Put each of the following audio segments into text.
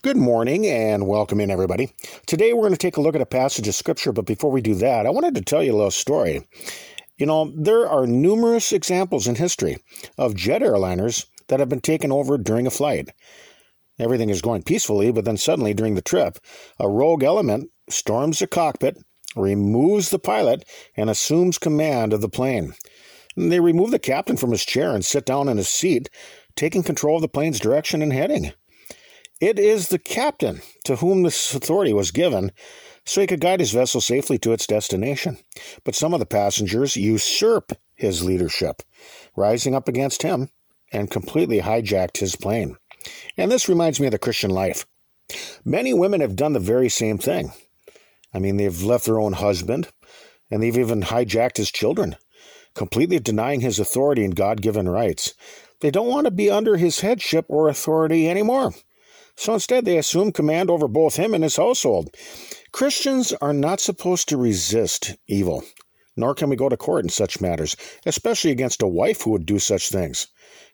Good morning and welcome in, everybody. Today we're going to take a look at a passage of Scripture, but before we do that, I wanted to tell you a little story. You know, there are numerous examples in history of jet airliners that have been taken over during a flight. Everything is going peacefully, but then suddenly during the trip, a rogue element storms the cockpit, removes the pilot, and assumes command of the plane. They remove the captain from his chair and sit down in his seat, taking control of the plane's direction and heading. It is the captain to whom this authority was given so he could guide his vessel safely to its destination. But some of the passengers usurp his leadership, rising up against him and completely hijacked his plane. And this reminds me of the Christian life. Many women have done the very same thing. I mean, they've left their own husband, and they've even hijacked his children, completely denying his authority and God given rights. They don't want to be under his headship or authority anymore. So instead, they assume command over both him and his household. Christians are not supposed to resist evil, nor can we go to court in such matters, especially against a wife who would do such things.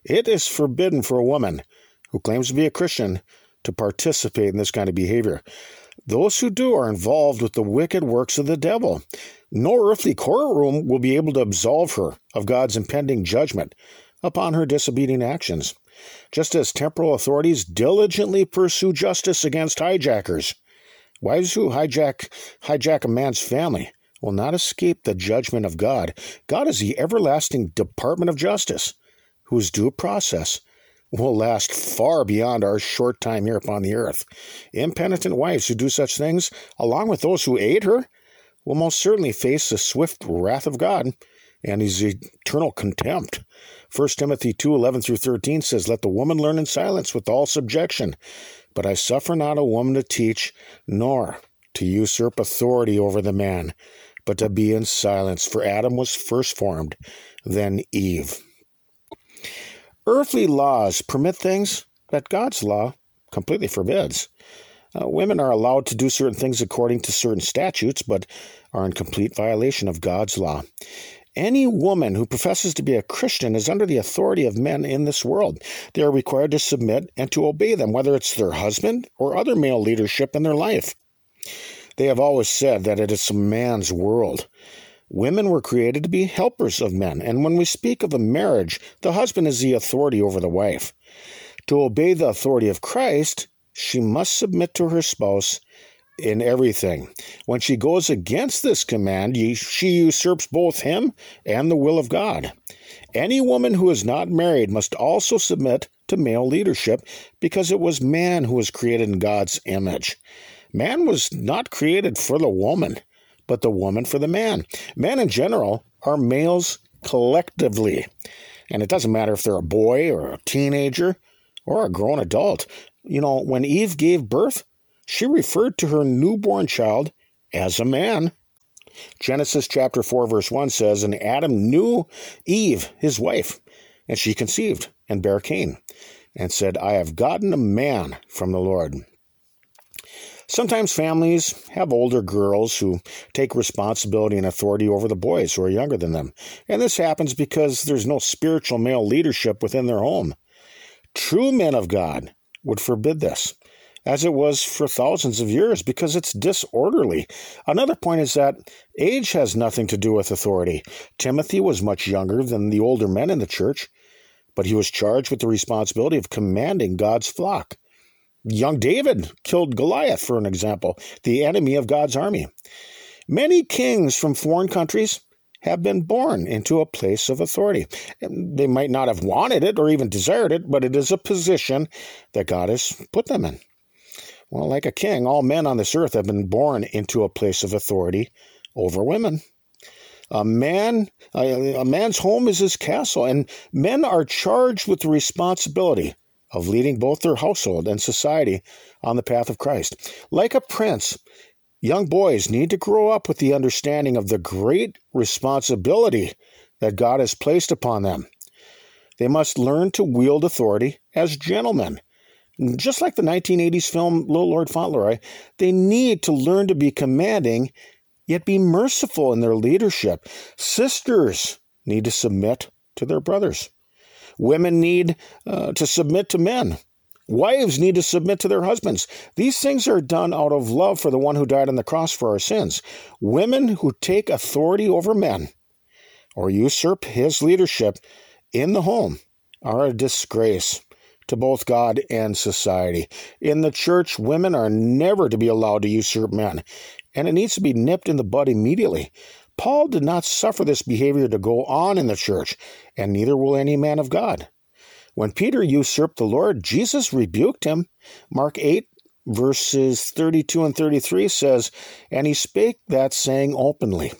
It is forbidden for a woman who claims to be a Christian to participate in this kind of behavior. Those who do are involved with the wicked works of the devil. No earthly courtroom will be able to absolve her of God's impending judgment upon her disobedient actions just as temporal authorities diligently pursue justice against hijackers. Wives who hijack hijack a man's family will not escape the judgment of God. God is the everlasting Department of Justice, whose due process will last far beyond our short time here upon the earth. Impenitent wives who do such things, along with those who aid her, will most certainly face the swift wrath of God and his eternal contempt. 1 Timothy 2 11 through 13 says, Let the woman learn in silence with all subjection. But I suffer not a woman to teach, nor to usurp authority over the man, but to be in silence. For Adam was first formed, then Eve. Earthly laws permit things that God's law completely forbids. Uh, women are allowed to do certain things according to certain statutes, but are in complete violation of God's law. Any woman who professes to be a Christian is under the authority of men in this world. They are required to submit and to obey them, whether it's their husband or other male leadership in their life. They have always said that it is a man's world. Women were created to be helpers of men, and when we speak of a marriage, the husband is the authority over the wife. To obey the authority of Christ, she must submit to her spouse in everything. When she goes against this command, she usurps both him and the will of God. Any woman who is not married must also submit to male leadership because it was man who was created in God's image. Man was not created for the woman, but the woman for the man. Men in general are males collectively. And it doesn't matter if they're a boy or a teenager or a grown adult. You know, when Eve gave birth, she referred to her newborn child as a man. Genesis chapter 4, verse 1 says, And Adam knew Eve, his wife, and she conceived and bare Cain, and said, I have gotten a man from the Lord. Sometimes families have older girls who take responsibility and authority over the boys who are younger than them. And this happens because there's no spiritual male leadership within their home. True men of God would forbid this as it was for thousands of years because it's disorderly. Another point is that age has nothing to do with authority. Timothy was much younger than the older men in the church, but he was charged with the responsibility of commanding God's flock. Young David killed Goliath, for an example, the enemy of God's army. Many kings from foreign countries have been born into a place of authority. They might not have wanted it or even desired it, but it is a position that God has put them in. Well, like a king, all men on this earth have been born into a place of authority over women. A man, a, man's home is his castle, and men are charged with the responsibility of leading both their household and society on the path of Christ. Like a prince, young boys need to grow up with the understanding of the great responsibility that God has placed upon them. They must learn to wield authority as gentlemen just like the 1980s film Little Lord Fauntleroy, they need to learn to be commanding, yet be merciful in their leadership. Sisters need to submit to their brothers. Women need uh, to submit to men. Wives need to submit to their husbands. These things are done out of love for the one who died on the cross for our sins. Women who take authority over men or usurp his leadership in the home are a disgrace to both God and society. In the church, women are never to be allowed to usurp men, and it needs to be nipped in the bud immediately. Paul did not suffer this behavior to go on in the church, and neither will any man of God. When Peter usurped the Lord, Jesus rebuked him. Mark 8, verses 32 and 33 says, And he spake that saying openly.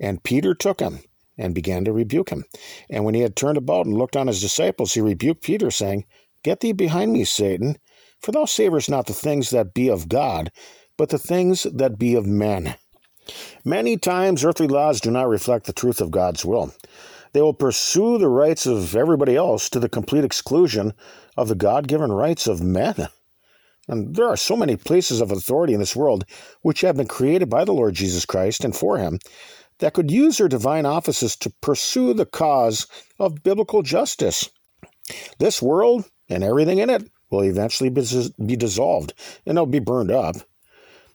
And Peter took him and began to rebuke him. And when he had turned about and looked on his disciples, he rebuked Peter, saying, Get thee behind me, Satan, for thou savorest not the things that be of God, but the things that be of men. Many times earthly laws do not reflect the truth of God's will. They will pursue the rights of everybody else to the complete exclusion of the God given rights of men. And there are so many places of authority in this world which have been created by the Lord Jesus Christ and for him that could use their divine offices to pursue the cause of biblical justice. This world and everything in it will eventually be dissolved and it'll be burned up.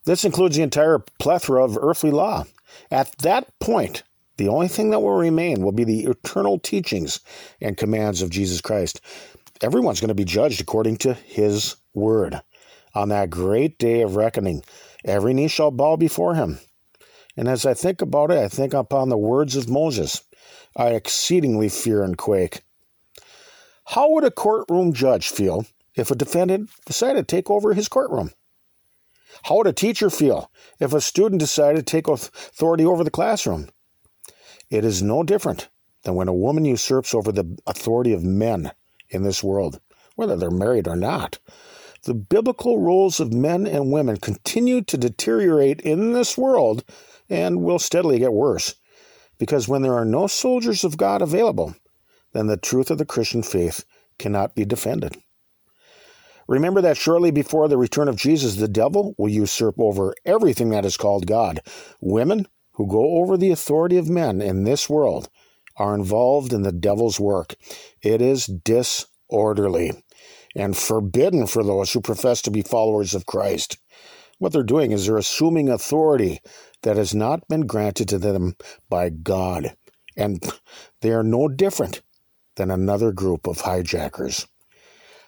This includes the entire plethora of earthly law. At that point, the only thing that will remain will be the eternal teachings and commands of Jesus Christ. Everyone's going to be judged according to his word. On that great day of reckoning, every knee shall bow before him, and as I think about it, I think upon the words of Moses. I exceedingly fear and quake. How would a courtroom judge feel if a defendant decided to take over his courtroom? How would a teacher feel if a student decided to take authority over the classroom? It is no different than when a woman usurps over the authority of men in this world, whether they're married or not. The biblical roles of men and women continue to deteriorate in this world and will steadily get worse. Because when there are no soldiers of God available, then the truth of the Christian faith cannot be defended. Remember that shortly before the return of Jesus, the devil will usurp over everything that is called God. Women who go over the authority of men in this world are involved in the devil's work. It is disorderly and forbidden for those who profess to be followers of Christ. What they're doing is they're assuming authority that has not been granted to them by God. And they are no different than another group of hijackers.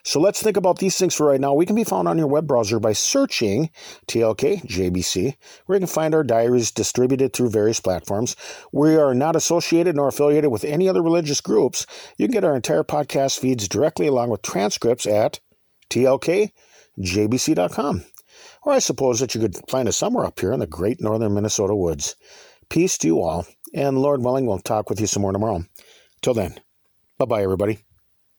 So let's think about these things for right now. We can be found on your web browser by searching TLK JBC, where you can find our diaries distributed through various platforms. We are not associated nor affiliated with any other religious groups. You can get our entire podcast feeds directly along with transcripts at tlkjbc.com. Or I suppose that you could find us somewhere up here in the great northern Minnesota woods. Peace to you all, and Lord willing, we'll talk with you some more tomorrow. Till then, bye bye, everybody.